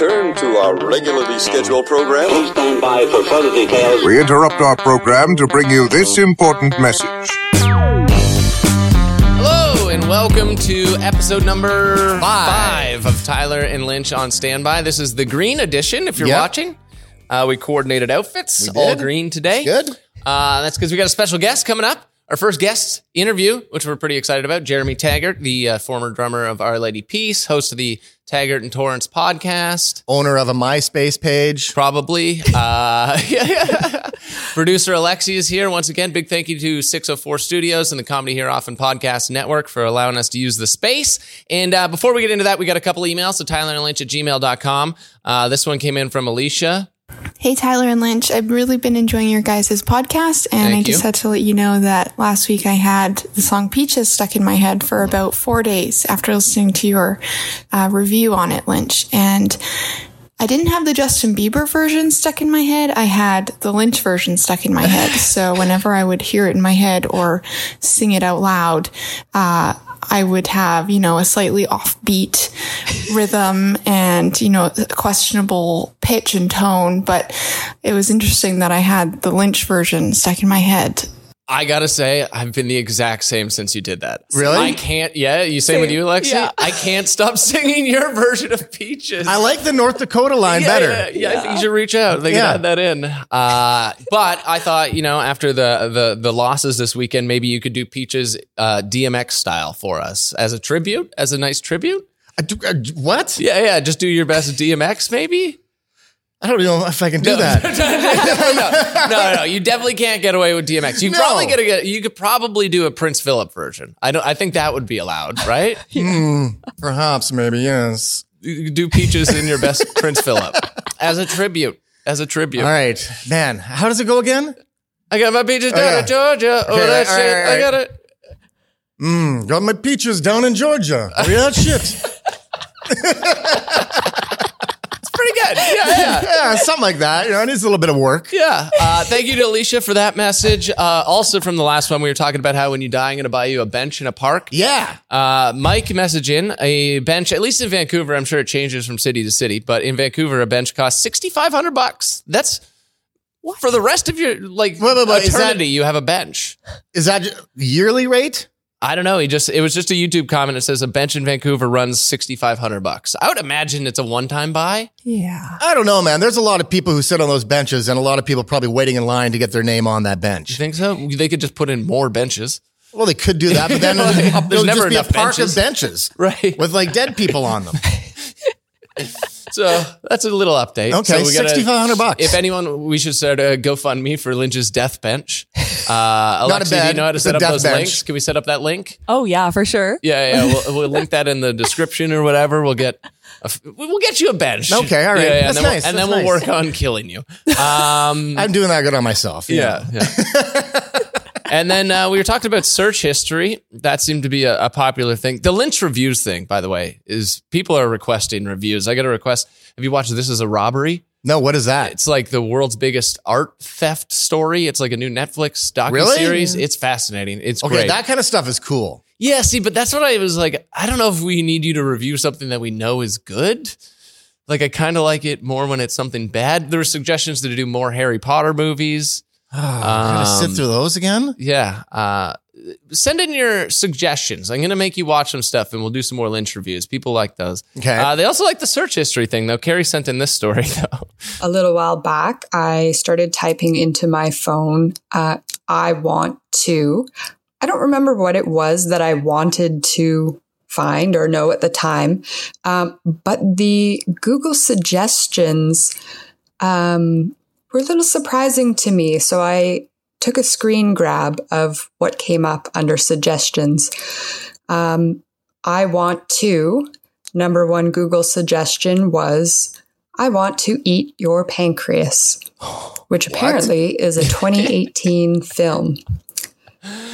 return to our regularly scheduled program. Please stand by for further details. We interrupt our program to bring you this important message. Hello and welcome to episode number five, of Tyler and Lynch on standby. This is the green edition. If you're Yep. watching, uh, we coordinated outfits, all did. green today. Good. Uh, that's because we got a special guest coming up. Our first guest interview, which we're pretty excited about, Jeremy Taggart, the uh, former drummer of Our Lady Peace, host of the Taggart and Torrance podcast. Owner of a MySpace page. Probably. Uh, Producer Alexi is here. Once again, big thank you to 604 Studios and the Comedy Here Often Podcast Network for allowing us to use the space. And uh, before we get into that, we got a couple emails. So Tyler and Lynch at gmail.com. Uh, this one came in from Alicia. Hey, Tyler and Lynch. I've really been enjoying your guys' podcast, and Thank I just you. had to let you know that last week I had the song Peaches stuck in my head for about four days after listening to your uh, review on it, Lynch. And I didn't have the Justin Bieber version stuck in my head. I had the Lynch version stuck in my head. So whenever I would hear it in my head or sing it out loud, uh, I would have, you know, a slightly offbeat rhythm and, you know, questionable pitch and tone. But it was interesting that I had the Lynch version stuck in my head. I gotta say, I've been the exact same since you did that. Really? I can't. Yeah, you same with you, Alexi. Yeah. I can't stop singing your version of Peaches. I like the North Dakota line yeah, better. Yeah, yeah, I think you should reach out. They Yeah. can add that in. Uh, but I thought, you know, after the the the losses this weekend, maybe you could do Peaches uh, DMX style for us as a tribute, as a nice tribute. I do- uh, what? Yeah, yeah. Just do your best DMX, maybe. I don't know if I can do that. no, no, no. You definitely can't get away with DMX. You No. probably get a, You could probably do a Prince Philip version. I don't. I think that would be allowed, right? Perhaps, maybe, yes. You could do Peaches in your best Prince Philip as a tribute. As a tribute. All right. Man, how does it go again? I got my peaches down yeah. in Georgia. Oh, Okay, that all shit. right, all I got it. Mm, got my peaches down in Georgia. Oh, yeah, shit. Pretty good. Yeah, yeah. yeah, something like that. You know, it needs a little bit of work. Yeah. Uh, thank you to Alicia for that message. Uh, also, from the last one, we were talking about how when you die, I'm going to buy you a bench in a park. Yeah. Uh, Mike message in a bench, at least in Vancouver. I'm sure it changes from city to city, but in Vancouver, a bench costs 6,500 bucks. That's for the rest of your like Wait, wait, wait, is that- eternity. you have a bench. Is that yearly rate? I don't know. He just it was just a YouTube comment that says a bench in Vancouver runs 6,500 bucks. I would imagine it's a one time buy. Yeah. I don't know, man. There's a lot of people who sit on those benches, and a lot of people probably waiting in line to get their name on that bench. You think so? They could just put in more benches. Well, they could do that, but then There's there's never just be a park benches. of benches Right. with like dead people on them. So that's a little update. Okay, so we gotta- 6,500 bucks. If anyone, we should start a GoFundMe for Lynch's death bench. Uh, Not a Alexi, do you know how to set up death those bench. links? Can we set up that link? Oh yeah, for sure. Yeah, yeah. We'll, we'll link that in the description or whatever. We'll get, a f- we'll get you a bench. Okay, all right. Yeah, yeah, That's and nice, We'll, and then that's we'll nice. work on killing you. Um, I'm doing that good on myself. yeah, yeah. And then uh, we were talking about search history. That seemed to be a, a popular thing. The Lynch reviews thing, by the way, is people are requesting reviews. I got a request. Have you watched This Is a Robbery? No, what is that? It's like the world's biggest art theft story. It's like a new Netflix docu Really? series. It's fascinating. It's Okay, great. that kind of stuff is cool. yeah, see, but that's what I was like. I don't know if we need you to review something that we know is good. Like I kind of like it more when it's something bad. There were suggestions to do more Harry Potter movies. Gotta sit Um, through those again. Yeah. Uh, send in your suggestions. I'm going to make you watch some stuff and we'll do some more Lynch reviews. People like those. Okay. Uh, they also like the search history thing, though. Carrie sent in this story, though. a little while back, I started typing into my phone, uh, I want to. I don't remember what it was that I wanted to find or know at the time, um, but the Google suggestions um, were a little surprising to me. So I took a screen grab of what came up under suggestions. Um, I want to. Number one Google suggestion was I want to eat your pancreas, which apparently is a 2018 film.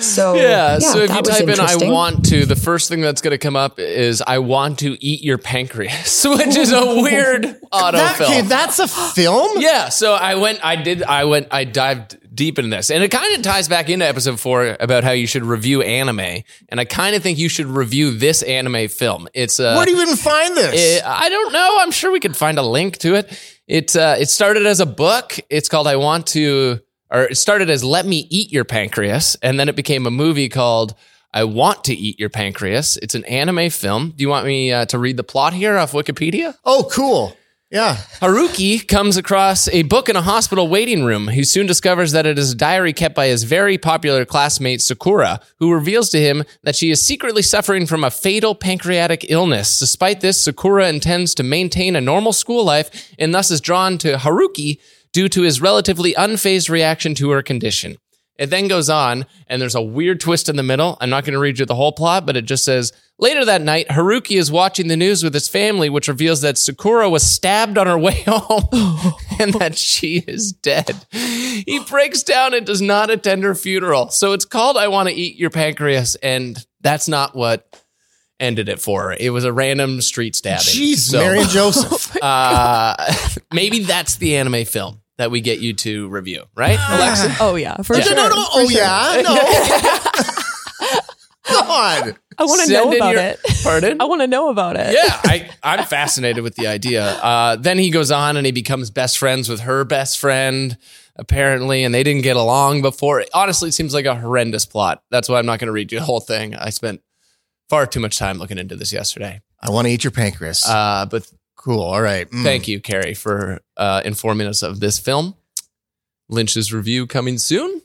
So Yeah. so if you type in "I want to," the first thing that's going to come up is "I want to eat your pancreas," which is a weird That, okay, that's a film. yeah. So I went. I did. I went. I dived deep in this. And it kind of ties back into episode four about how you should review anime. And I kind of think you should review this anime film. It's uh, Where do you even find this? uh, I don't know. I'm sure we could find a link to it. It uh, it started as a book. It's called I Want to, or it started as Let Me Eat Your Pancreas, and then it became a movie called I Want to Eat Your Pancreas. It's an anime film. Do you want me uh, to read the plot here off Wikipedia? oh, cool. Yeah. Haruki comes across a book in a hospital waiting room. He soon discovers that it is a diary kept by his very popular classmate Sakura, who reveals to him that she is secretly suffering from a fatal pancreatic illness. Despite this, Sakura intends to maintain a normal school life and thus is drawn to Haruki due to his relatively unfazed reaction to her condition. It then goes on, and there's a weird twist in the middle. I'm not going to read you the whole plot, but it just says later that night, Haruki is watching the news with his family, which reveals that Sakura was stabbed on her way home and that she is dead. He breaks down and does not attend her funeral. So it's called I Want to Eat Your Pancreas, and that's not what ended it for her. It was a random street stabbing. Jeez, So, Mary and Joseph. uh, maybe that's the anime film that we get you to review, right, Alexa? Oh yeah, for Yeah. sure. no, no, no. Oh, sure. yeah. No. God. I want to Send know in about your- it. Pardon? I want to know about it. yeah, I, I'm fascinated with the idea. Uh, then he goes on and he becomes best friends with her best friend, apparently, and they didn't get along before. Honestly, it seems like a horrendous plot. That's why I'm not going to read you the whole thing. I spent far too much time looking into this yesterday. I want to eat your pancreas. Uh, but cool. All right. Mm. thank you, Carrie, for uh, informing us of this film. Lynch's review coming soon,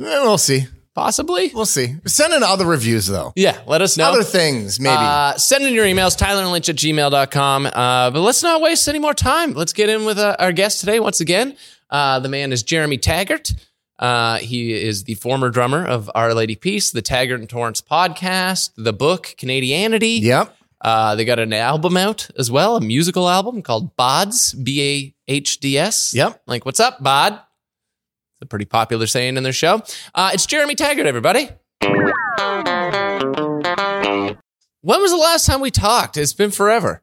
Eh, We'll see. possibly. We'll see. Send in other reviews, though. Yeah, let us know. Other things, maybe. Uh, send in your emails, tylerandlynch at gmail.com. Uh, but let's not waste any more time. Let's get in with uh, our guest today once again. Uh, the man is Jeremy Taggart. Uh, he is the former drummer of Our Lady Peace, the Taggart and Torrance podcast, the book Canadianity. yep. Uh, they got an album out as well, a musical album called Bahds, B A H D S. Yep. Like, what's up, Bahd? It's a pretty popular saying in their show. Uh, it's Jeremy Taggart, everybody. When was the last time we talked? It's been forever.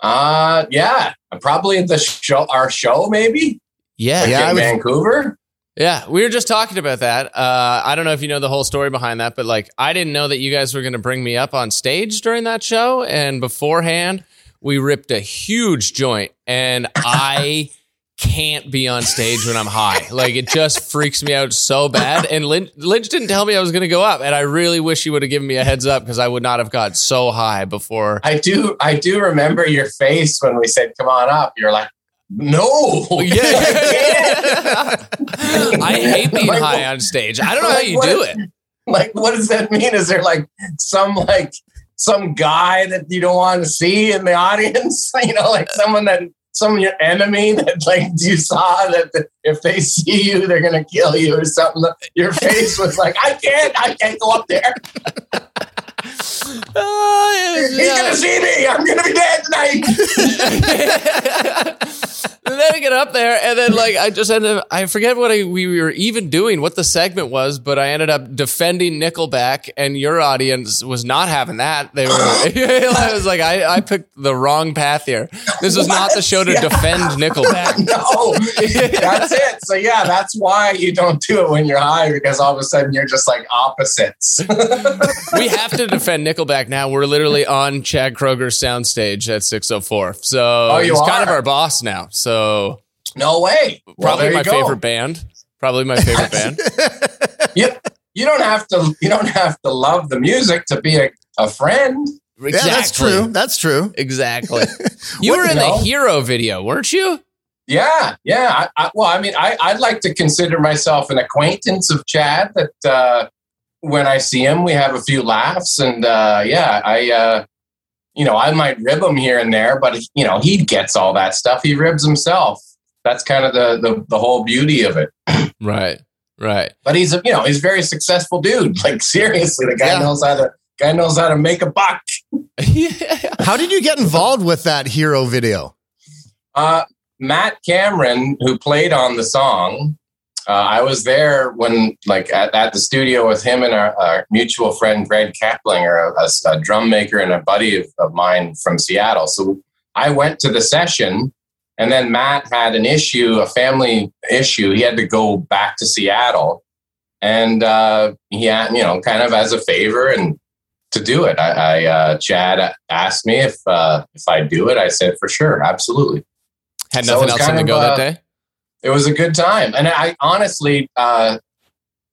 Uh, yeah, probably at the show, our show, maybe Yeah. Yeah, I in would- Vancouver. Yeah, we were just talking about that. Uh, I don't know if you know the whole story behind that, but like, I didn't know that you guys were going to bring me up on stage during that show. And beforehand, we ripped a huge joint, and I can't be on stage when I'm high. Like, it just freaks me out so bad. And Lynch, Lynch didn't tell me I was going to go up, and I really wish he would have given me a heads up because I would not have got so high before. I do, I do remember your face when we said, "Come on up." You're like, "No, Yeah, I hate being Like, high on stage. I don't know how you what do it. like what does that mean? Is there like some like some guy that you don't want to see in the audience? You know, like someone that some of your enemy that like you saw that if they see you they're gonna kill you or something. Your face was like, I can't, I can't go up there. Oh, was- He's gonna see me. I'm gonna be dead tonight. and then I get up there, and then like I just ended. Up, I forget what I, we were even doing, what the segment was, but I ended up defending Nickelback, and your audience was not having that. They were. I was like, I, I picked the wrong path here. This was not the show to Yeah. defend Nickelback. no, that's it. So yeah, that's why you don't do it when you're high because all of a sudden you're just like opposites. we have to defend Nickelback now. We're literally on Chad Kroeger's soundstage at 604. So Oh, you he's kind of our boss now. So no way. Probably there you my favorite band. Probably my favorite band. You, you don't have to. You don't have to love the music to be a, a friend. Yeah, that's true. That's true. Exactly. You were in the the hero video, weren't you? Yeah, yeah. I, I, well, I mean, I, I'd like to consider myself an acquaintance of Chad. That uh, when I see him, we have a few laughs, and uh, yeah, I, uh, you know, I might rib him here and there, but you know, he gets all that stuff. He ribs himself. That's kind of the the, the whole beauty of it. Right. Right. But he's a, you know, he's a very successful dude. Like seriously, the guy Yeah. knows how to guy knows how to make a buck. yeah. How did you get involved with that hero video? Uh, Matt Cameron, who played on the song, uh, I was there when, like, at, at the studio with him and our, our mutual friend Greg Kaplinger, a, a, a drum maker and a buddy of, of mine from Seattle. So I went to the session And then Matt had an issue, a family issue. He had to go back to Seattle, and uh, he had, you know, kind of as a favor and to do it. I, I uh, Chad asked me if uh, if I do it. I said for sure, absolutely. Had nothing it's else on the go uh, that day. It was a good time, and I honestly uh,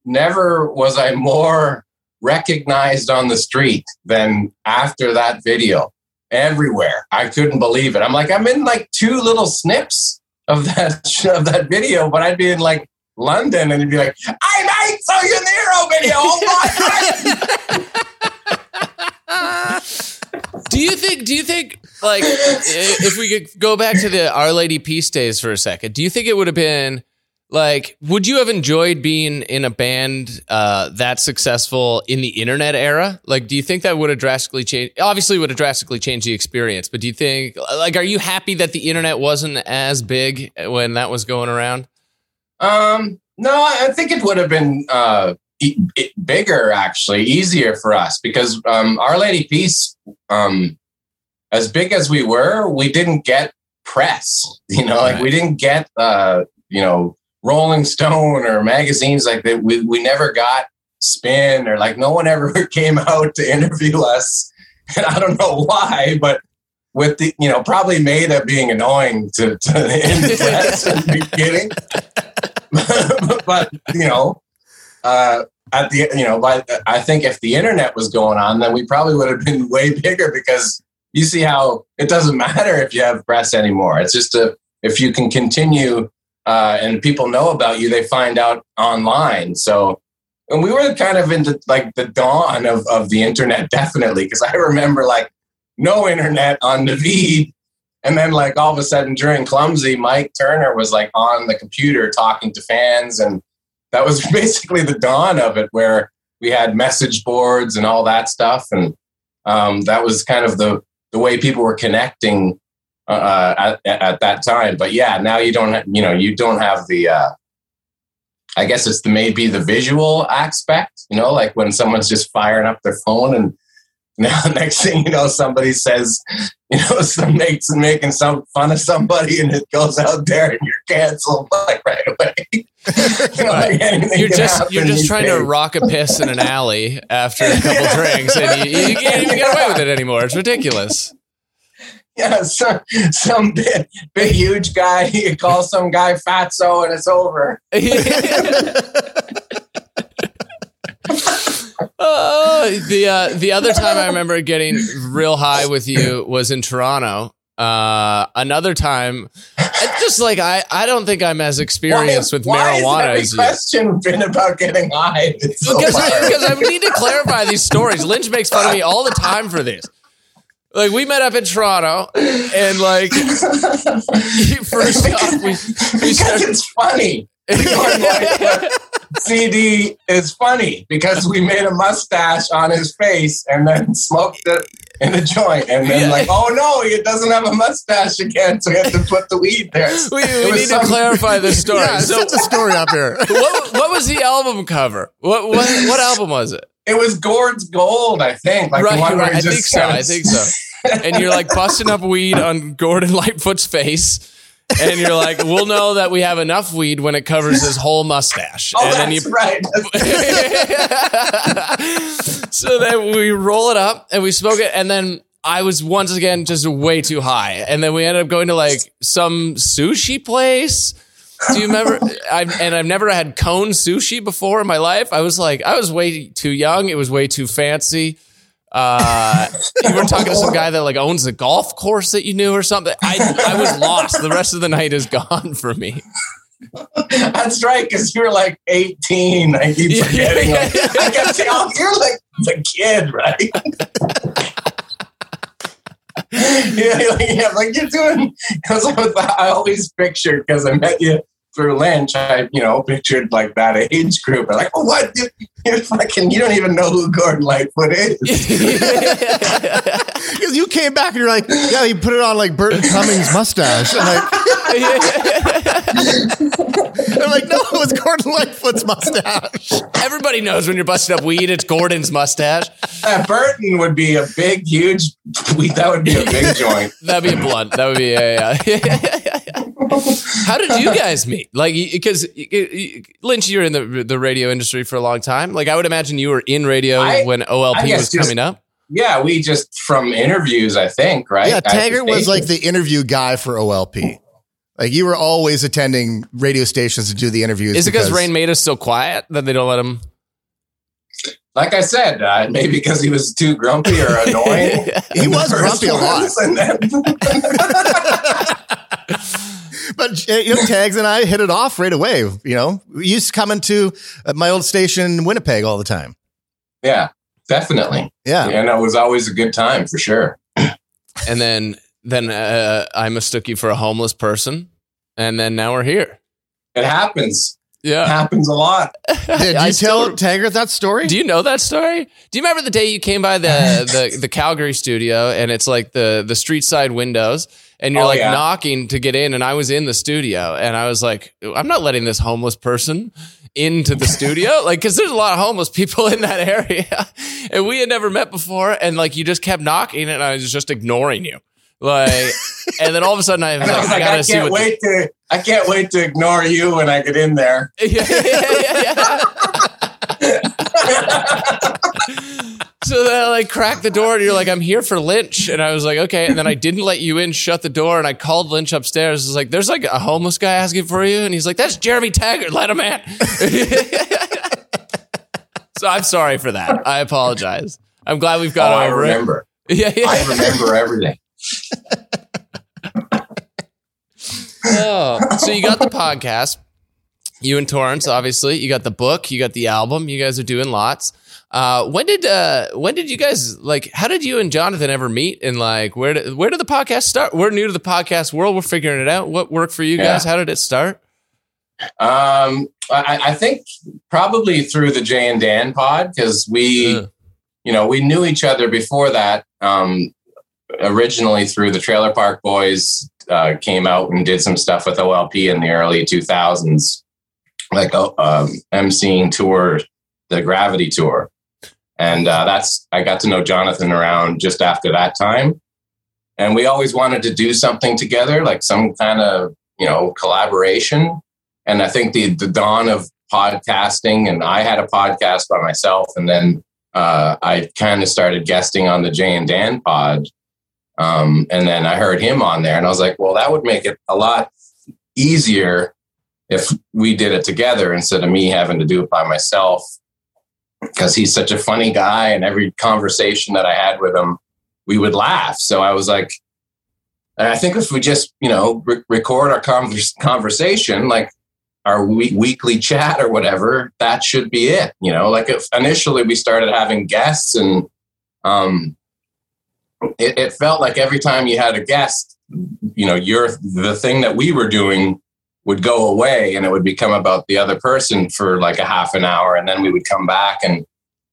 never was I more recognized on the street than after that video. Everywhere, I couldn't believe it. I'm like, I'm in like two little snips of that of that video, but I'd be in like London, and it'd be like, I mate, so you're the hero video. Oh my god! Do you think? Do you think like if we could go back to the Our Lady Peace days for a second? Do you think it would have been like? Would you have enjoyed being in a band uh, that successful in the internet era? Like, do you think that would have drastically changed? Obviously, would have drastically changed the experience. But do you think like are you happy that the internet wasn't as big when that was going around? Um, no, I think it would have been uh, bigger, actually, easier for us because um, Our Lady Peace, um, as big as we were, we didn't get press. You know, like we didn't get, uh, you know, Rolling Stone or magazines like that. We we never got Spin or like no one ever came out to interview us, and I don't know why, but. With the, you know, probably Maida being annoying to, to in the press in the beginning, but you know, uh, at the you know, but I think if the internet was going on, then we probably would have been way bigger because you see how it doesn't matter if you have press anymore. It's just a if you can continue uh, and people know about you, they find out online. So. And we were kind of into like the dawn of, of the internet, definitely, because I remember like no internet on Naveed. And then, like, all of a sudden during Clumsy, Mike Turner was like on the computer talking to fans. And that was basically the dawn of it, where we had message boards and all that stuff. And um, that was kind of the, the way people were connecting uh, at, at that time. But yeah, now you don't, ha- you know, you don't have the, uh, I guess it's the maybe the visual aspect, you know, like when someone's just firing up their phone and now next thing you know, somebody says, you know, some mates making some fun of somebody and it goes out there and you're canceled like right away. you know, like you're just you're just trying to rock a piss in an alley after a couple drinks, and you, you can't even get away with it anymore. It's ridiculous. Yeah, some, some big, big, huge guy, you call some guy fatso and it's over. Uh, the uh, the other time I remember getting real high with you was in Toronto. Uh, another time, just like I, I don't think I'm as experienced with why marijuana has as every you. question been about getting high? It's so Because, because I need to clarify these stories. Lynch makes fun of me all the time for this. Like we met up in Toronto, and like first off, we we because started. it's funny. Going like the CD is funny because we made a mustache on his face and then smoked it in a joint, and then Yeah. like, oh no, he doesn't have a mustache again, so we have to put the weed there. We, we need some- to clarify this story. Yeah, so, set the story up here. what, what was the album cover? What what what album was it? It was Gord's Gold, I think. Like right, the one right. he I think so. kinda- I think so. And you're like busting up weed on Gordon Lightfoot's face. And you're like, we'll know that we have enough weed when it covers his whole mustache. Oh, and then you right. so then we roll it up and we smoke it, and then I was once again just way too high, and then we ended up going to like some sushi place. Do you remember? I've, and I've never had cone sushi before in my life. I was like, I was way too young. It was way too fancy. Uh, you were talking to some guy that like owns a golf course that you knew or something. I, I was lost. The rest of the night is gone for me. That's right, because you were like 18. I keep Yeah, forgetting. yeah, like, I kept oh, you're like the kid, right? yeah, like, yeah, like you're doing. Because I, was- I always pictured, because I met you through Lynch, I, you know, pictured like that age group. I'm like, oh, what? You, you're fucking, you don't even know who Gordon Lightfoot is. Because you came back and you're like, yeah, he put it on like Burton Cummings mustache. I'm like, I'm like, no, it was Gordon Lightfoot's mustache. Everybody knows when you're busting up weed, it's Gordon's mustache. Uh, Burton would be a big, huge, that would be a big joint. That'd be a blunt. That would be a. Uh, How did you guys meet? Like, because Lynch, you're in the the radio industry for a long time. Like, I would imagine you were in radio I- when OLP was just- coming up. Yeah, we just from interviews, I think, right? Yeah, At Taggart was like the interview guy for OLP. Like you were always attending radio stations to do the interviews. Is it because Raine Maida's so quiet that they don't let him? like I said, uh, maybe because he was too grumpy or annoying. He was grumpy a lot. ones, and then- But you know, Tags and I hit it off right away. You know, we used to come into uh, my old station in Winnipeg all the time. yeah, definitely. Yeah. And it was always a good time for sure. and then then uh, I mistook you for a homeless person, and then now we're here. It happens. Yeah. It Yeah. happens a lot. Did I you still- tell Taggart that story? Do you know that story? Do you remember the day you came by the the, the Calgary studio and it's like the the street side windows and you're Oh, like yeah. knocking to get in and I was in the studio and I was like I'm not letting this homeless person into the studio like cuz there's a lot of homeless people in that area and we had never met before and like you just kept knocking and I was just ignoring you. Like and then all of a sudden I was like I like, got I to see can't what wait to, I can't wait to ignore you when I get in there. yeah, yeah, yeah, yeah. So then I like cracked the door and you're like, I'm here for Lynch. And I was like, okay. And then I didn't let you in, shut the door, and I called Lynch upstairs. I was like, there's like a homeless guy asking for you. And he's like, that's Jeremy Taggart, let him in. so I'm sorry for that. I apologize. I'm glad we've Oh, got I remember. it. Yeah, yeah. I remember everything. Oh, so you got the podcast. You and Torrance, obviously. You got the book. You got the album. You guys are doing lots. Uh, when did uh, when did you guys like? How did you and Jonathan ever meet? And like, where did where did the podcast start? We're new to the podcast world. We're figuring it out. What worked for you guys? Yeah. How did it start? Um, I, I think probably through the Jay and Dan pod because we, you know, we knew each other before that. Um, originally through the Trailer Park Boys, uh, came out and did some stuff with OLP in the early 2000s, like uh, um, emceeing tour, the Gravity tour, and uh, that's I got to know Jonathan around just after that time, and we always wanted to do something together, like some kind of you know collaboration. And I think the the dawn of podcasting, and I had a podcast by myself, and then uh, I kind of started guesting on the Jay and Dan pod, um, and then I heard him on there, and I was like, well, that would make it a lot easier if we did it together instead of me having to do it by myself, because he's such a funny guy, and every conversation that I had with him, we would laugh. So I was like. And I think if we just, you know, re- record our convers- conversation, like our we- weekly chat or whatever, that should be it. You know, like if initially we started having guests and um, it, it felt like every time you had a guest, you know, your the thing that we were doing would go away and it would become about the other person for like a half an hour and then we would come back and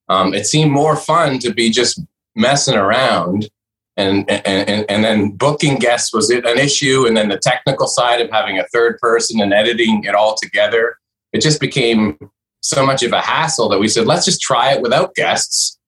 um, it seemed more fun to be just messing around and, and and and then booking guests was an issue and then the technical side of having a third person and editing it all together it just became so much of a hassle that we said let's just try it without guests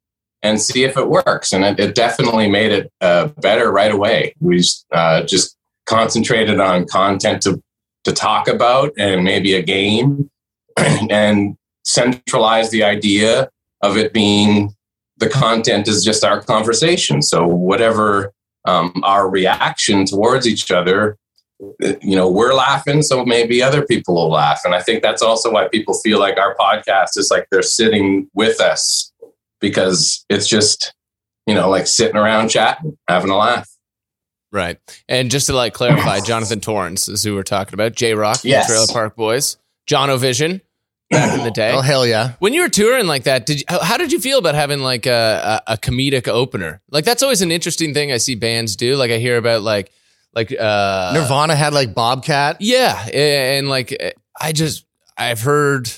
and see if it works. And it, it definitely made it uh, better right away. We uh, just concentrated on content to to talk about and maybe a game and centralize the idea of it being the content is just our conversation. So whatever um, our reaction towards each other, uh, you know, we're laughing, so maybe other people will laugh. And I think that's also why people feel like our podcast is like they're sitting with us because it's just, you know, like sitting around chatting, having a laugh. Right. And just to like clarify, Jonathan Torrance is who we're talking about. J-Roc, Yes. Trailer Park Boys, Jonovision back in the day. Oh hell yeah! When you were touring like that, did you, how- how did you feel about having like a, a, a comedic opener? Like that's always an interesting thing I see bands do. Like I hear about like like uh Nirvana had like Bobcat. Yeah, and like I just I've heard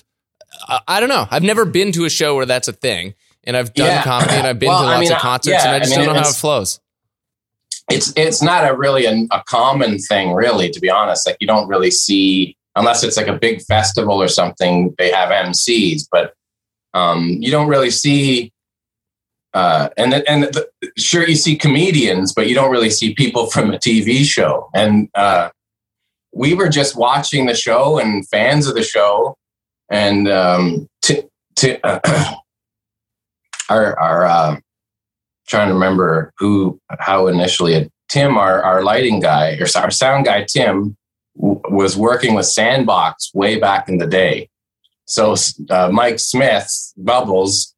I, I don't know. I've never been to a show where that's a thing. And I've done Yeah. comedy and I've been Well, to I lots mean, of concerts yeah, and I just I mean, don't know how it flows. It's it's not a really a, a common thing really to be honest. Like you don't really see unless it's like a big festival or something they have mcs but um you don't really see uh and and the, sure you see comedians but you don't really see people from a tv show. And uh we were just watching the show and fans of the show, and um, t- t- uh, our our uh, trying to remember who how initially it, Tim, our our lighting guy or our sound guy, Tim, w- was working with Sandbox way back in the day. So uh, Mike Smith, Bubbles,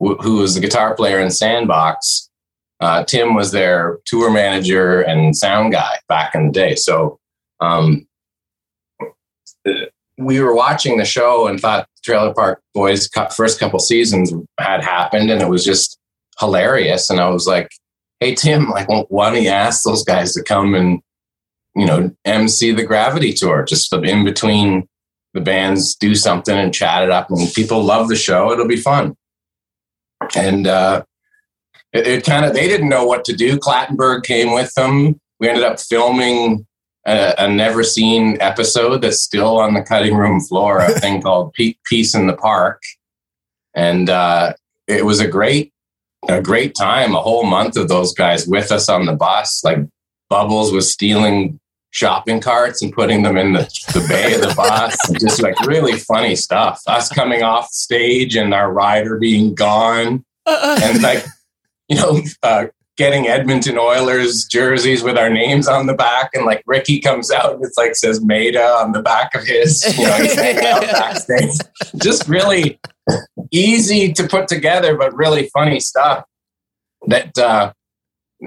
w- who was the guitar player in Sandbox, uh, Tim was their tour manager and sound guy back in the day. So um, we were watching the show and thought Trailer Park Boys first couple seasons had happened, and it was just hilarious. And I was like, "Hey Tim, like, why don't you ask those guys to come and you know MC the Gravity Tour just in between the bands, do something and chat it up, and people love the show. It'll be fun." And uh, it, it kind of they didn't know what to do. Clattenburg came with them. We ended up filming a, a, never seen episode that's still on the cutting room floor, a thing called Peace in the Park. And uh, it was a great, a great time. A whole month of those guys with us on the bus. Like Bubbles was stealing shopping carts and putting them in the, the bay of the bus. just like really funny stuff. Us coming off stage and our rider being gone. And like, you know, uh, getting Edmonton Oilers jerseys with our names on the back, and like Ricky comes out and it's like says Maida on the back of his. You know, he's hanging out backstage. Just really easy to put together, but really funny stuff. That uh,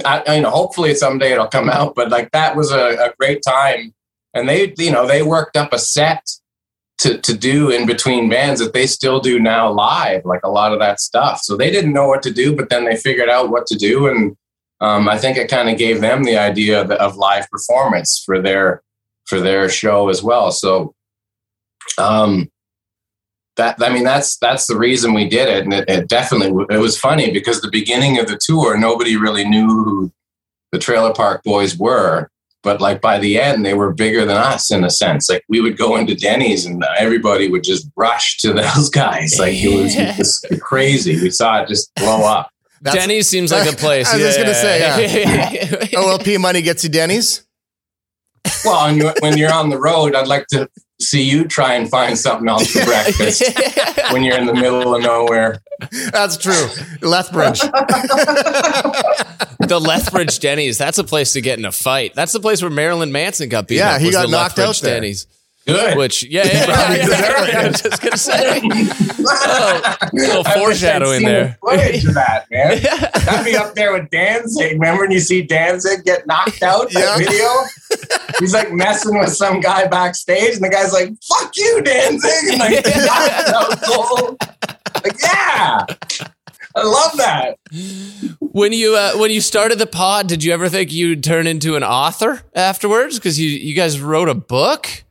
I, I you know, hopefully someday it'll come out. But like that was a, a great time, and they you know they worked up a set to, to do in between bands that they still do now live, like a lot of that stuff. So they didn't know what to do, but then they figured out what to do. And um, I think it kind of gave them the idea of, of, live performance for their for their show as well. So um, that I mean that's that's the reason we did it, and it, it, definitely it was funny because the beginning of the tour nobody really knew who the Trailer Park Boys were. But like by the end, they were bigger than us in a sense. Like we would go into Denny's and everybody would just rush to those guys. Like it was just crazy. We saw it just blow up. That's, Denny's seems like a place. I was yeah. just gonna say, yeah. OLP money gets you Denny's. Well, and when you're on the road, I'd like to see you try and find something else for breakfast when you're in the middle of nowhere. That's true. Lethbridge. the Lethbridge Denny's. That's a place to get in a fight. That's the place where Marilyn Manson got beat yeah, up. he got knocked Lethbridge out there. Denny's. Good. Which, yeah, yeah, yeah, exactly. I was just gonna say, oh, little foreshadowing there. Footage of that, man. That'd be up there with Danzig. Remember when you see Danzig get knocked out? That yeah. video. He's like messing with some guy backstage, and the guy's like, "Fuck you, Danzig!" And like, like yeah. I love that. When you uh, when you started the pod, did you ever think you'd turn into an author afterwards? Because you you guys wrote a book.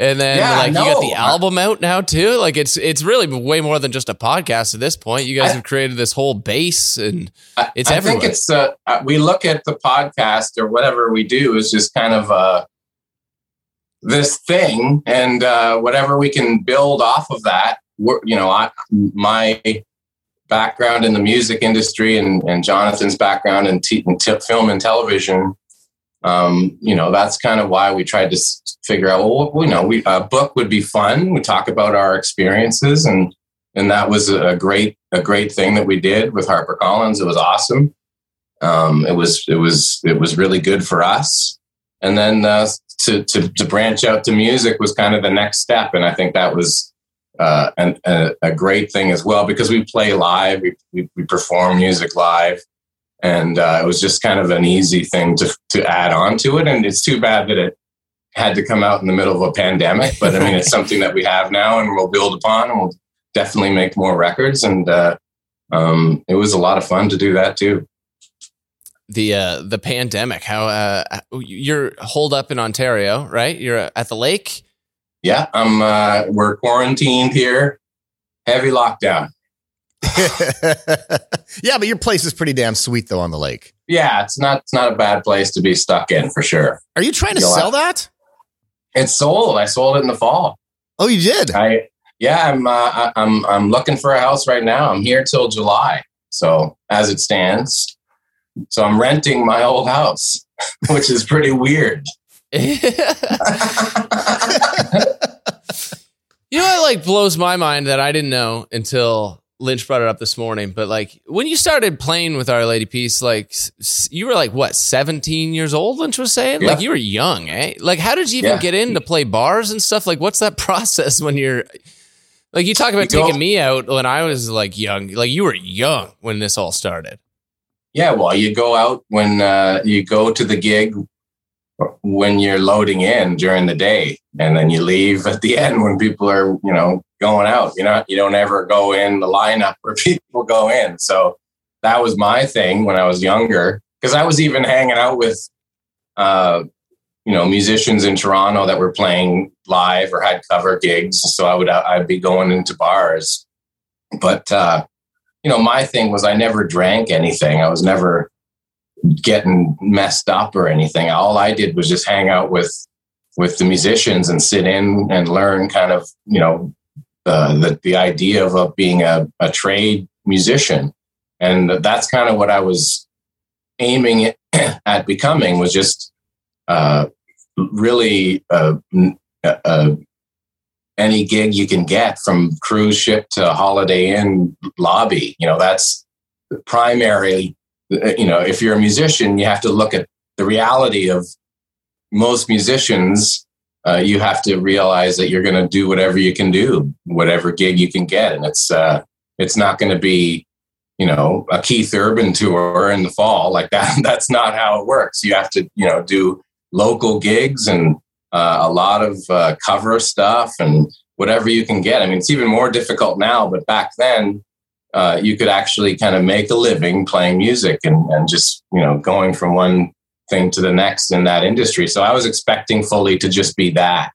And then yeah, like no. you got the album out now too. Like it's it's really way more than just a podcast at this point. You guys I, have created this whole base and it's I, I everywhere. think it's uh, we look at the podcast or whatever we do is just kind of uh this thing and uh whatever we can build off of that. We're, you know, I my background in the music industry and, and Jonathan's background in, t- in t- film and television um, you know, that's kind of why we tried to figure out, well, you know, we, a book would be fun. We talk about our experiences and, and that was a great, a great thing that we did with HarperCollins. It was awesome. Um, it was, it was, it was really good for us. And then, uh, to, to, to branch out to music was kind of the next step. And I think that was, uh, a, a, great thing as well because we play live, we, we, we perform music live and uh, it was just kind of an easy thing to to add on to it. And it's too bad that it had to come out in the middle of a pandemic, but I mean, it's something that we have now, and we'll build upon, and we'll definitely make more records. And uh, um, it was a lot of fun to do that too. The uh, the pandemic, how uh, you're holed up in Ontario, right? You're at the lake. Yeah, I'm. Uh, we're quarantined here, heavy lockdown. yeah, but your place is pretty damn sweet though on the lake. Yeah, it's not it's not a bad place to be stuck in for sure. Are you trying to You'll sell have, that? It's sold. I sold it in the fall. Oh, you did? I yeah, I'm uh, I'm I'm looking for a house right now. I'm here till July. So, as it stands. So, I'm renting my old house, which is pretty weird. You know what like blows my mind that I didn't know until Lynch brought it up this morning. But like when you started playing with Our Lady Peace, like you were like what, 17 years old, Lynch was saying? Yeah. Like you were young, eh? Like how did you even Yeah. get in to play bars and stuff? Like what's that process when you're like you talk about You go- taking me out when I was like young. Like you were young when this all started. Yeah, well, you go out when uh, you go to the gig when you're loading in during the day, and then you leave at the end when people are, you know, going out. You know, you don't ever go in the lineup where people go in. So that was my thing when I was younger, because I was even hanging out with, uh, you know, musicians in Toronto that were playing live or had cover gigs. So I would I'd be going into bars, but. uh you know, my thing was I never drank anything. I was never getting messed up or anything. All I did was just hang out with with the musicians and sit in and learn kind of, you know, uh, the the idea of uh, being a, a trade musician. And that's kind of what I was aiming at becoming was just uh, really uh, uh, any gig you can get from cruise ship to holiday inn lobby you know that's primary you know if you're a musician you have to look at the reality of most musicians uh, you have to realize that you're going to do whatever you can do whatever gig you can get. And it's uh, it's not going to be you know a keith urban tour in the fall. Like that that's not how it works. You have to you know do local gigs and uh, a lot of uh, cover stuff and whatever you can get. I mean, it's even more difficult now, but back then, uh, you could actually kind of make a living playing music and, and just, you know, going from one thing to the next in that industry. So I was expecting fully to just be that.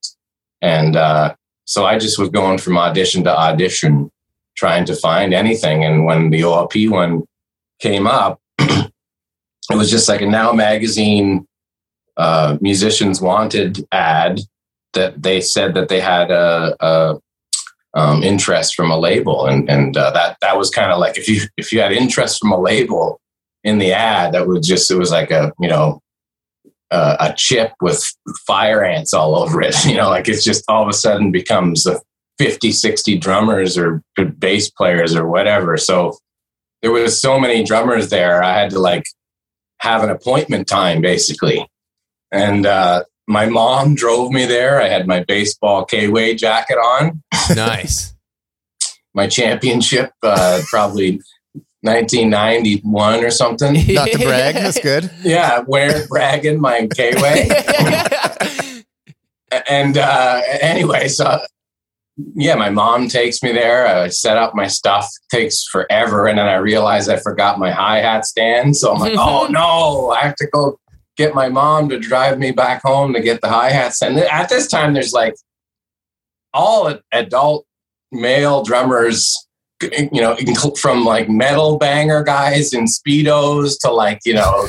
And uh, so I just was going from audition to audition, trying to find anything. And when the OLP one came up, it was just like a Now magazine uh, musicians wanted ad that they said that they had a, a um, interest from a label, and and uh, that that was kind of like if you if you had interest from a label in the ad, that was just it was like a you know uh, a chip with fire ants all over it. You know, like it's just all of a sudden becomes a 50, 60 drummers or bass players or whatever. So there was so many drummers there. I had to like have an appointment time basically. And uh, my mom drove me there. I had my baseball K-Way jacket on, Nice. my championship, uh, probably 1991 or something. Not to brag. That's good. Yeah, wearing bragging my K-Way. and uh, anyway, so yeah, my mom takes me there. I set up my stuff. Takes forever, and then I realize I forgot my hi hat stand. So I'm like, oh no, I have to go get my mom to drive me back home to get the hi hats. And at this time, there's like all adult male drummers. You know, from like metal banger guys in speedos to like you know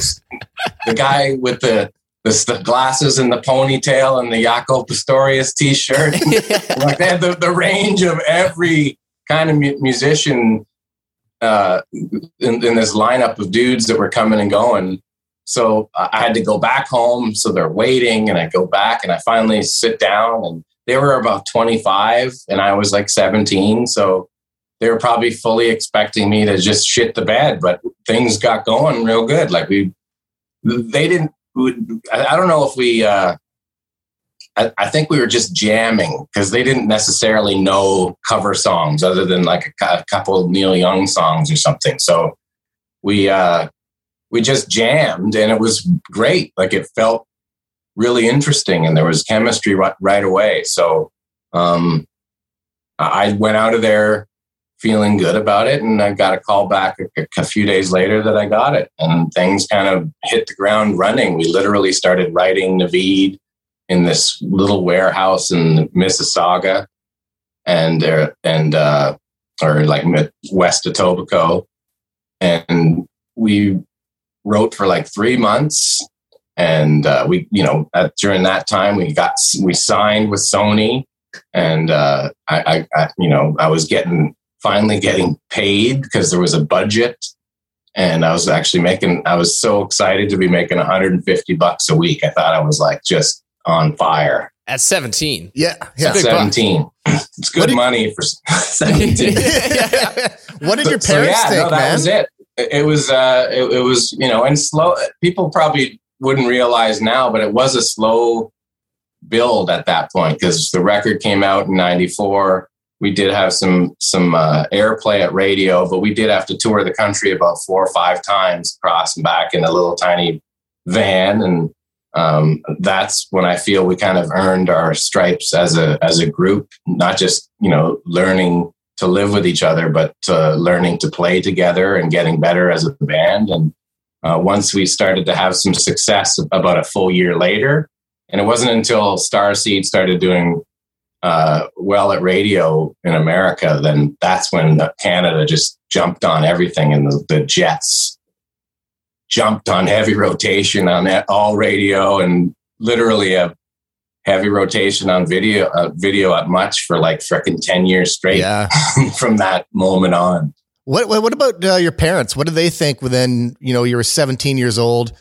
the guy with the the, the glasses and the ponytail and the Jaco Pastorius t-shirt. like they had the, the range of every kind of mu- musician uh, in, in this lineup of dudes that were coming and going. So I I had to go back home. So they're waiting, and I go back, and I finally sit down, and they were about 25, and I was like 17. So they were probably fully expecting me to just shit the bed, but things got going real good. Like we, they didn't. I don't know if we. Uh, I, I think we were just jamming because they didn't necessarily know cover songs other than like a, a couple Neil Young songs or something. So we uh, we just jammed and it was great. Like it felt really interesting and there was chemistry right, right away. So um, I went out of there feeling good about it and I got a call back a, a few days later that I got it and things kind of hit the ground running. We literally started writing Naveed in this little warehouse in Mississauga and there and uh, or like west of Etobicoke and we wrote for like three months and uh, we you know at, during that time we got we signed with sony and uh, I, I, I you know i was getting finally getting paid because there was a budget and i was actually making i was so excited to be making 150 bucks a week i thought i was like just on fire. At 17. Yeah, yeah. At big bucks. 17. It's good did- money for 17. what did your So, parents yeah, think, no, that man? was it. It it was, uh, it, it was, you know, and slow. People probably wouldn't realize now, but it was a slow build at that point because the record came out in '94. We did have some some uh, airplay at radio, but we did have to tour the country about four or five times across and back in a little tiny van, and um, that's when I feel we kind of earned our stripes as a as a group, not just you know learning to live with each other, but uh, learning to play together and getting better as a band. And uh, once we started to have some success about a full year later, and it wasn't until Starseed started doing uh, well at radio in America, then that's when Canada just jumped on everything, and the, the Jets jumped on heavy rotation on all radio, and literally a heavy rotation on video, uh, video at much for like freaking ten years straight Yeah. from that moment on. What what, what about uh, your parents? What did they think when you know you were 17 years old,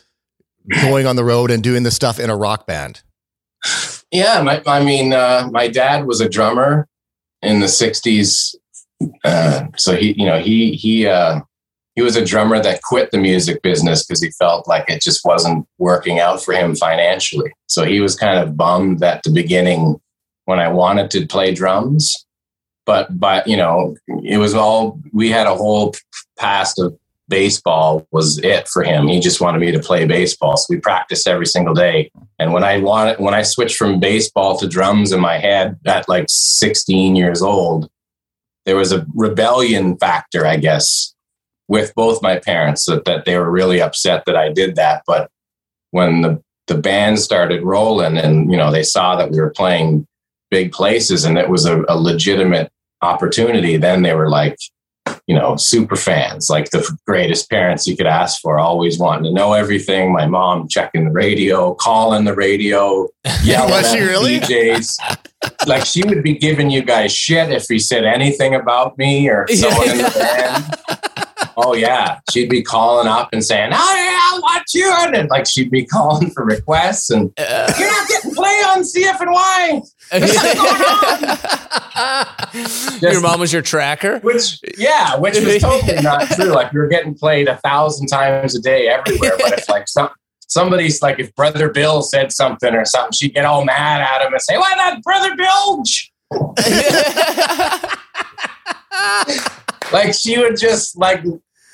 going on the road and doing this stuff in a rock band? Yeah, my, I mean, uh, my dad was a drummer in the '60s, uh, so he, you know, he he uh, he was a drummer that quit the music business because he felt like it just wasn't working out for him financially. So he was kind of bummed at the beginning when I wanted to play drums, but but you know, it was all we had a whole past of baseball was it for him. He just wanted me to play baseball, so we practiced every single day. And when I wanted, when I switched from baseball to drums in my head at like 16 years old, there was a rebellion factor, I guess, with both my parents that, that they were really upset that I did that. But when the, the band started rolling and, you know, they saw that we were playing big places and it was a, a legitimate opportunity, then they were like, you know, super fans, like the greatest parents you could ask for, always wanting to know everything. My mom checking the radio, calling the radio, yelling Was at really? DJs. like she would be giving you guys shit if he said anything about me or someone in the band. Oh yeah, she'd be calling up and saying, "Oh yeah, I want you," and like she'd be calling for requests, and uh. you're not getting play on CFNY. your mom was your tracker? Which, yeah, which was totally not true. Like we were getting played a thousand times a day everywhere. But it's like some somebody's like, if Brother Bill said something or something, she'd get all mad at him and say, "Why not Brother Bilge?" like she would just like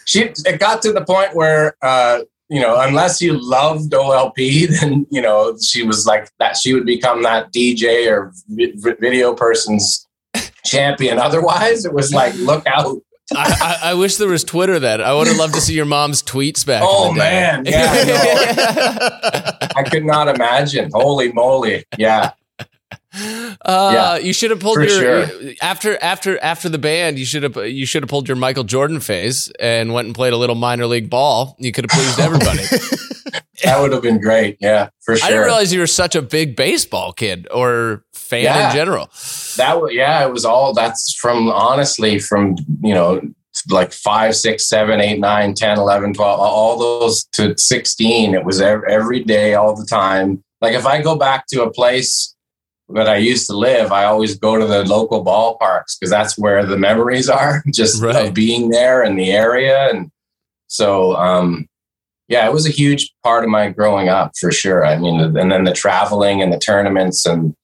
she. It got to the point where. uh you know, unless you loved OLP, then you know she was like that. She would become that DJ or vi- vi- video person's champion. Otherwise, it was like, look out. I, I, I wish there was Twitter then. I would have loved to see your mom's tweets back. Oh in the day. man, yeah, no, I could not imagine. Holy moly, yeah. Uh, Yeah, you should have pulled your sure. after after after the band. You should have you should have pulled your Michael Jordan phase and went and played a little minor league ball. You could have pleased everybody. That would have been great. Yeah, for sure. I didn't realize you were such a big baseball kid or fan Yeah. in general. that was yeah. It was all that's from honestly from you know like five, six, seven, eight, nine, 10, 11, 12, all those to 16. It was every day, all the time. Like if I go back to a place that I used to live, I always go to the local ballparks because that's where the memories are just Right. of being there in the area. And so, um, yeah, it was a huge part of my growing up for sure. I mean, and then the traveling and the tournaments and,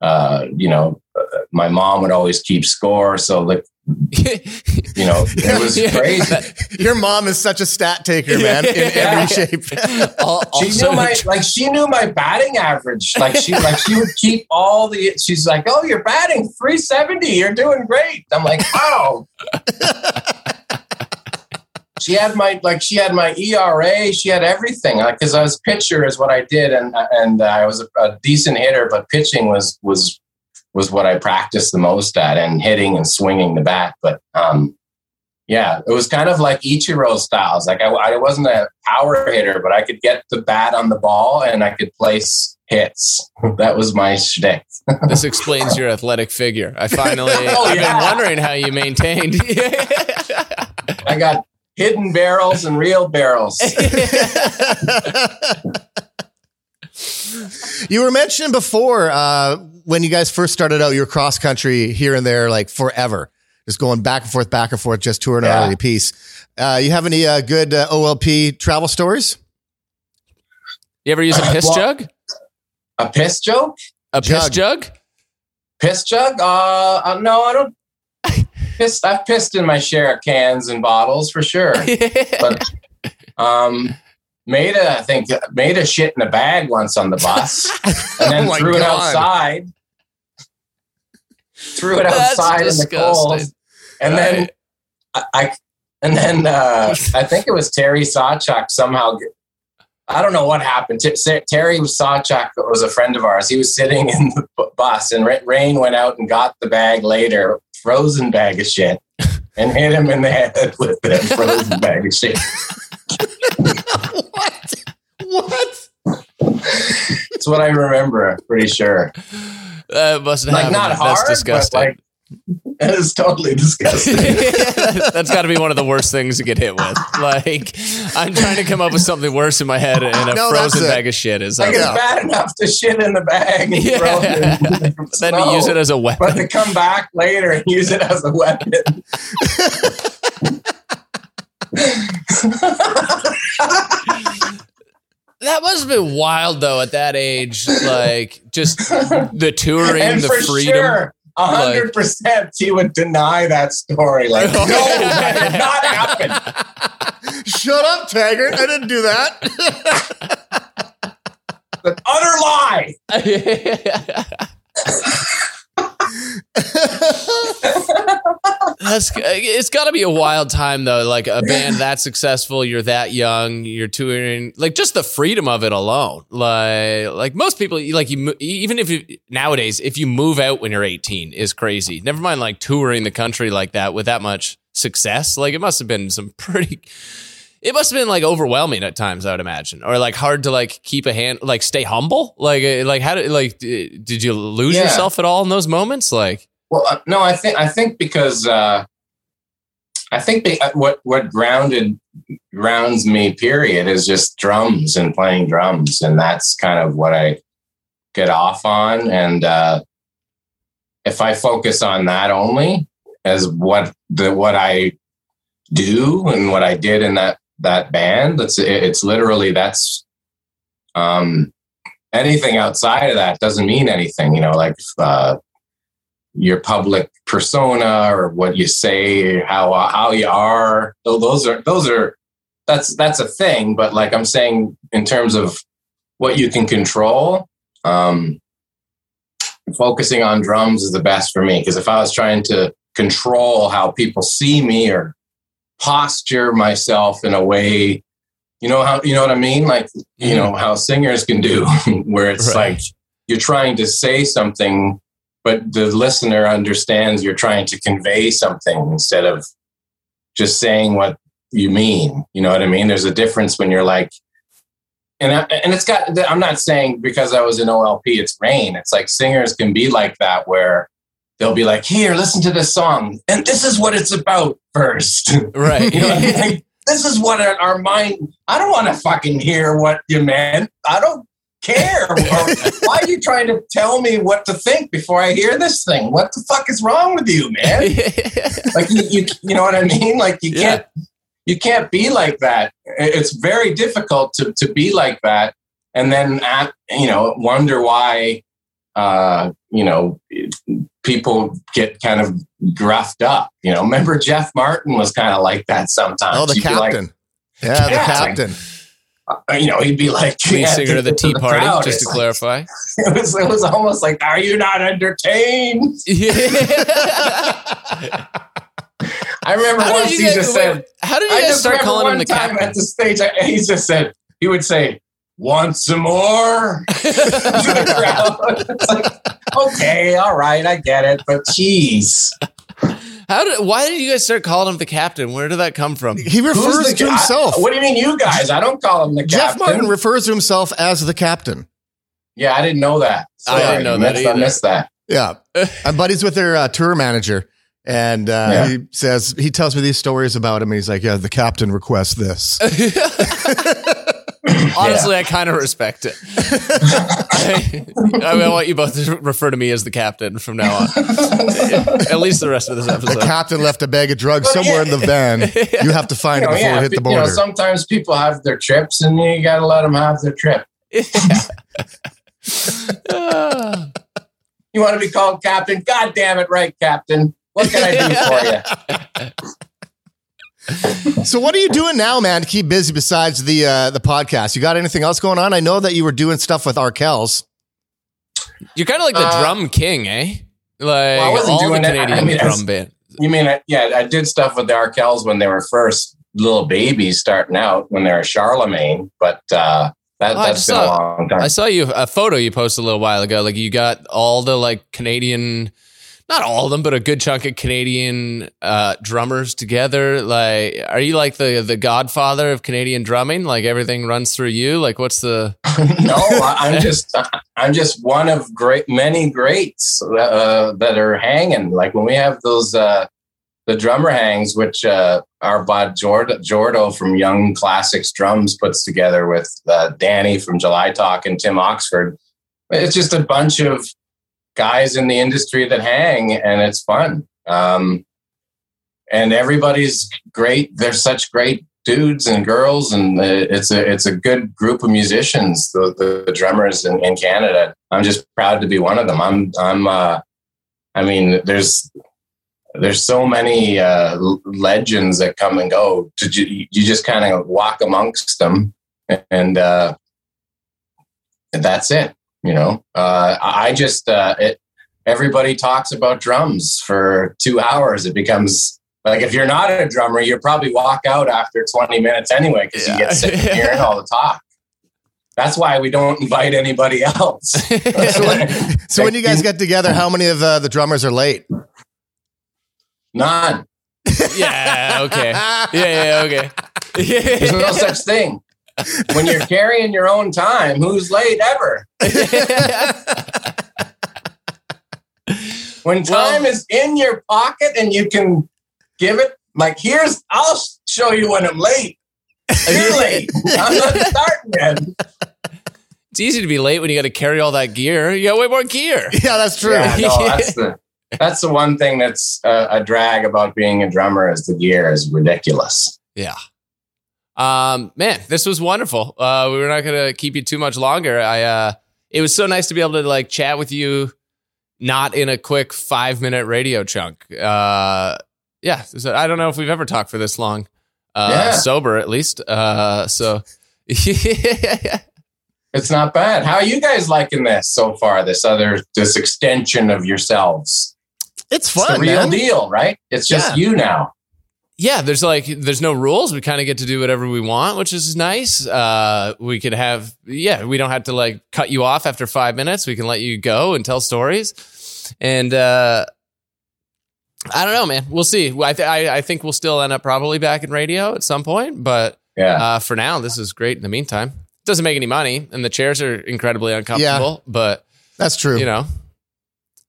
uh, you know, uh, my mom would always keep score. So like, you know, it was Yeah. crazy. Your mom is such a stat taker, man, in Yeah. every shape. Al- She also, knew my like she knew my batting average. Like she like she would keep all the. She's like, "Oh, you're batting 370. You're doing great." I'm like, "Wow." she had my like she had my ERA. She had everything. Like because I was pitcher is what I did, and and I was a, a decent hitter, but pitching was was was what I practiced the most at, and hitting and swinging the bat. But um, yeah, it was kind of like Ichiro styles. Like I, I wasn't a power hitter, but I could get the bat on the ball and I could place hits. That was my shtick. this explains your athletic figure. I finally, Oh, I've yeah. been wondering how you maintained. I got hidden barrels and real barrels. You were mentioning before uh, when you guys first started out, you were cross country here and there, like forever, just going back and forth, back and forth, just touring Yeah. around a piece. Uh, you have any uh, good uh, OLP travel stories? You ever use a piss Well- jug? A piss joke? A piss Jug. jug? Piss jug? Uh, uh no, I don't. Pissed. I've pissed in my share of cans and bottles for sure. But um, made a I think made a shit in a bag once on the bus, and then Oh threw it outside. Threw it That's outside in the cold, and then I, I and then uh, I think it was Terry Sawchuk somehow. I don't know what happened. T- Terry Sawchuk was a friend of ours. He was sitting in the bu- bus, and Ra- Raine went out and got the bag later, frozen bag of shit, and hit him in the head with that frozen bag of shit. what? What? That's what I remember. I'm pretty sure. That must have Like happen. not That's hard, disgusting. but like it is totally disgusting. That's got to be one of the worst things to get hit with. Like, I'm trying to come up with something worse in my head, and a No, frozen bag of shit is like up. it's Yeah. bad enough to shit in the bag and Yeah. throw it in then to use it as a weapon. but to come back later and use it as a weapon. That must have been wild, though, at that age. Like, just the touring, and the for freedom. sure, a Uh, hundred percent, he would deny that story. Like, no, that did not happen. Shut up, Taggart. I didn't do that. An utter lie. That's it's got to be a wild time though. Like a band that successful, you're that young, you're touring, like just the freedom of it alone. Like like most people, like you even if you nowadays, if you move out when you're 18, is crazy. Never mind like touring the country like that with that much success. Like it must have been some pretty. It must have been like overwhelming at times, I would imagine, or like hard to like keep a hand, like stay humble. Like like how did like did you lose Yeah. yourself at all in those moments? Like Well, uh, no, I think I think because uh, I think uh, what what grounded grounds me. Period is just drums and playing drums, and that's kind of what I get off on. And uh, if I focus on that only as what the what I do and what I did in that that band, it's it's literally that's um, anything outside of that doesn't mean anything. You know, like. Uh, your public persona or what you say, how how you are. Those are those are that's that's a thing. But like I'm saying, in terms of what you can control, um, focusing on drums is the best for me. Because if I was trying to control how people see me or posture myself in a way, you know how you know what I mean, like you know how singers can do, where it's Right. like you're trying to say something but the listener understands you're trying to convey something instead of just saying what you mean. You know what I mean? There's a difference when you're like, and I, and it's got. I'm not saying because I was in OLP, it's Raine. It's like singers can be like that where they'll be like, "Here, listen to this song, and this is what it's about first. right. you know, I mean? like, this is what our, our mind. I don't want to fucking hear what you meant. I don't care. Why are you trying to tell me what to think before I hear this thing? What the fuck is wrong with you, man? like you, you, you know what I mean? Like you Yeah. can't, you can't be like that. It's very difficult to to be like that, and then at, you know wonder why, uh, you know, people get kind of gruffed up. You know, remember Jeff Martin was kind of like that sometimes. Oh, the He'd be like, captain. yeah, the Yeah. captain. uh, Uh, you know, he'd be like, Lead yeah, singer of the Tea Party, crowd. just It's to like- clarify. It was, it was almost like, are you not entertained? I remember How once he guys, just wait, said, how did you I guys just start calling him the time captain? at the stage. I, he just said he would say, "Want some more?" to the crowd. It's like, okay, all right, I get it, but jeez, How did? Why did you guys start calling him the captain? Where did that come from? He refers to guy- himself. what do you mean, you guys? I don't call him the Jeff captain. Jeff Martin refers to himself as the captain. yeah, I didn't know that. I didn't know that missed- I missed that. Yeah. I'm buddies with their uh, tour manager. And uh, Yeah. he says, he tells me these stories about him. And he's like, yeah, the captain requests this. Honestly, I kind of respect it. I, I, mean, I want you both to refer to me as the captain from now on. At least the rest of this episode. The captain left a bag of drugs Well, somewhere yeah. in the van. You have to find You it oh, before yeah, it hit the you border. know, sometimes people have their trips, and you got to let them have their trip. You want to be called captain? God damn it, right, captain. What can I do for you? so what are you doing now, man, to keep busy besides the uh, the podcast? You got anything else going on? I know that you were doing stuff with Arkells. You're kind of like the Uh, drum king, eh? Like I wasn't all doing the it. I mean, drum it's- band. You mean, I- yeah, I did stuff with the Arkells when they were first little babies starting out when they were Charlemagne, but uh, that, Oh, I that's just been saw- a long time. I saw you a photo you posted a little while ago. Like you got all the like Canadian, not all of them, but a good chunk of Canadian uh, drummers together. Like, are you like the the godfather of Canadian drumming? Like everything runs through you. Like, what's the? no, I'm just I'm just one of great many greats uh, that are hanging. Like when we have those uh, the drummer hangs, which uh, our bud Jord- Jordo from Young Classics Drums puts together with uh, Danny from July Talk and Tim Oxford. It's just a bunch of guys in the industry that hang, and it's fun. Um, and everybody's great. They're such great dudes and girls, and it's a it's a good group of musicians. The the, the drummers in, in Canada. I'm just proud to be one of them. I'm I'm. Uh, I mean, there's there's so many uh, legends that come and go. To ju- you just kind of walk amongst them, and uh, that's it. You know, uh, I I just uh, it. Everybody talks about drums for two hours. It becomes like if you're not a drummer, you probably walk out after 20 minutes anyway because Yeah. you get sick of hearing all the talk. That's why we don't invite anybody else. So when, so when you guys get together, how many of uh, the drummers are late? None. yeah. Okay. Yeah. Yeah. Okay. There's no such thing. When you're carrying your own time, who's late ever? When time is in your pocket and you can give it, like, here's, I'll show you when I'm late. You're late. I'm not starting yet. It's easy to be late when you got to carry all that gear. You got way more gear. Yeah, that's true. Yeah, no, that's the that's the one thing that's uh, a drag about being a drummer is the gear is ridiculous. Yeah. Um, man, this was wonderful. Uh, we were not gonna keep you too much longer. I uh it was so nice to be able to like chat with you not in a quick five minute radio chunk. Uh yeah. So I don't know if we've ever talked for this long. Uh Yeah. sober at least. Uh so yeah. It's not bad. How are you guys liking this so far? This other this extension of yourselves. It's It's fun, the real man. deal, right? It's just Yeah. you now. Yeah, there's like there's no rules. We kind of get to do whatever we want, which is nice. Uh, we could have yeah, we don't have to like cut you off after five minutes. We can let you go and tell stories, and uh, I don't know, man. We'll see. I, th- I I think we'll still end up probably back in radio at some point, but Yeah. uh, for now, this is great. In the meantime, doesn't make any money, and the chairs are incredibly uncomfortable. Yeah, But That's true. you know,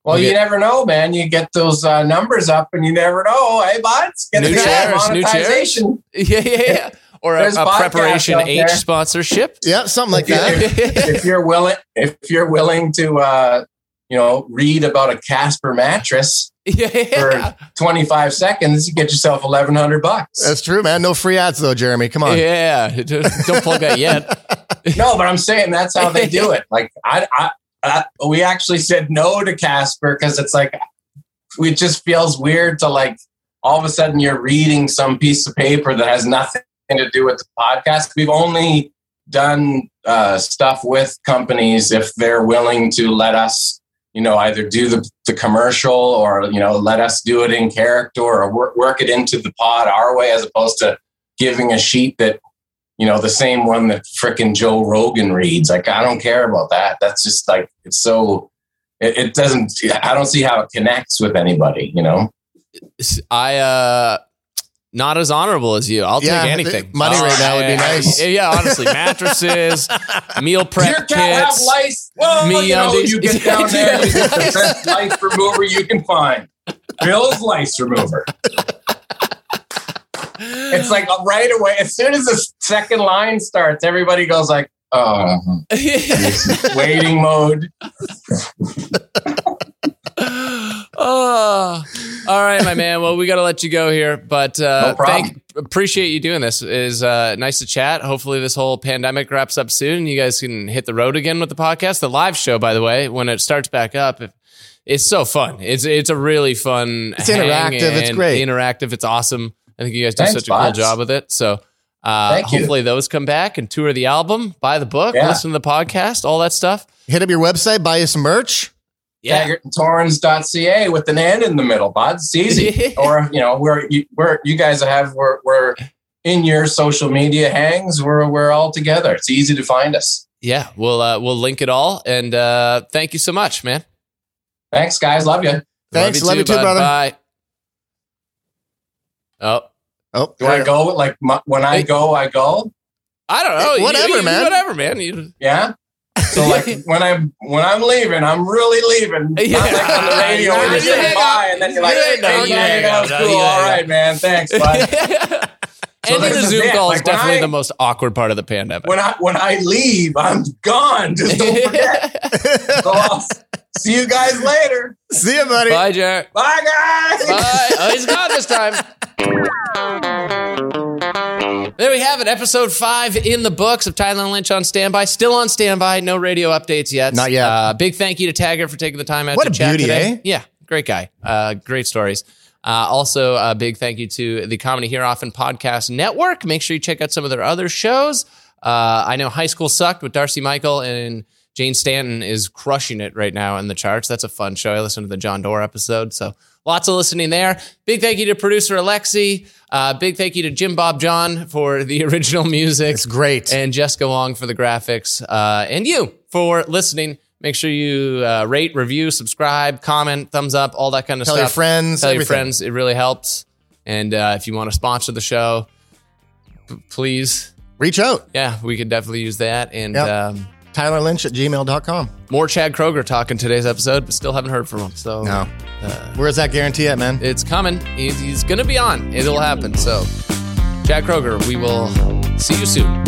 well, we'll you never know, man. You get those uh, numbers up, and you never know. Hey, buds, get New a chairs, new monetization. yeah, yeah, yeah. Or a, a preparation H there. sponsorship. yeah, something like Yeah. that. if you're willing, if you're willing to, uh, you know, read about a Casper mattress yeah, yeah. for 25 seconds, you get yourself 1,100 bucks. That's true, man. No free ads though, Jeremy. Come on. Yeah, don't plug that yet. No, but I'm saying that's how they do it. Like I, I, I we actually said no to Casper because it's like it just feels weird to like all of a sudden you're reading some piece of paper that has nothing to do with the podcast. We've only done uh, stuff with companies if they're willing to let us, you know, either do the, the commercial or you know let us do it in character or work, work it into the pod our way as opposed to giving a sheet that you know, the same one that frickin' Joe Rogan reads. Like, I don't care about that. That's just like, it's so, it, it doesn't, I don't see how it connects with anybody, you know? I uh not as honorable as you. I'll Yeah, take anything. the money right now would be I- I- nice. Yeah, honestly, mattresses, meal Does your prep cat have kits. lice? Well, me you know, undies. you get down there, you get the best lice remover you can find. Bill's lice remover. It's like right away. As soon as the second line starts, everybody goes like, "Oh, waiting mode." oh, all right, my man. Well, we got to let you go here, but uh, No thank appreciate you doing this. It is uh, nice to chat. Hopefully, this whole pandemic wraps up soon. You guys can hit the road again with the podcast. The live show, by the way, when it starts back up, it's so fun. It's it's a really fun. It's interactive. It's great. Interactive. It's awesome. I think you guys do Thanks, such a cool job with it. So. Uh, Thank you. hopefully those come back and tour the album, buy the book, Yeah. listen to the podcast, all that stuff. Hit up your website, buy you some merch. Yeah. taggartandtorrens.ca with an N in the middle, bud. It's easy. or you know, where you where you guys have we're, we're in your social media hangs. We're we're all together. It's easy to find us. Yeah, we'll uh, we'll link it all, and uh, thank you so much, man. Thanks, guys. Love you. Thanks. Love you too, bud. brother. Bye. Oh, Oh, Do I go like my, when I go, I go? I don't know. Hey, You- whatever, you- man. Whatever, man. You- Yeah. So like when I'm when I'm leaving, I'm really leaving. Yeah. Not like on the radio when You you're saying bye, and then you're like, You hey, hang up. okay, You hang that was No, cool. you hang All up. right, man. Thanks, bud. Ending this the Zoom call is Like, when definitely I- the most awkward part of the pandemic. when I when I leave, I'm gone. Just don't forget. so I'll s- see you guys later. See you, buddy. Bye, Jack. Bye, guys. Bye. Oh, he's gone this time. There we have it. Episode five in the books of Tyler Lynch on standby. Still on standby. No radio updates yet. Not yet. Uh, big thank you to Taggart for taking the time out What to a chat beauty, today. eh? Yeah, great guy. Uh, great stories. Uh, also, a big thank you to the Comedy Here Often Podcast Network. Make sure you check out some of their other shows. Uh, I know High School Sucked with Darcy Michael and Jane Stanton is crushing it right now in the charts. That's a fun show. I listened to the John Doerr episode, so lots of listening there. Big thank you to producer Alexi. Uh, big thank you to Jim Bob John for the original music. It's great. And Jessica Wong for the graphics. Uh, and you for listening. Make sure you uh, rate, review, subscribe, comment, thumbs up, all that kind of Tell stuff. Tell your friends, Tell your friends. It really helps. And uh, if you want to sponsor the show, p- please. Reach out. Yeah, we could definitely use that. And Yep. um, Tyler Lynch at gmail.com. more Chad Kroeger talk in today's episode, but still haven't heard from him. So No. Uh, Where's that guarantee at, man? it's coming. He's, he's going to be on. It'll happen. So, Chad Kroeger, we will see you soon.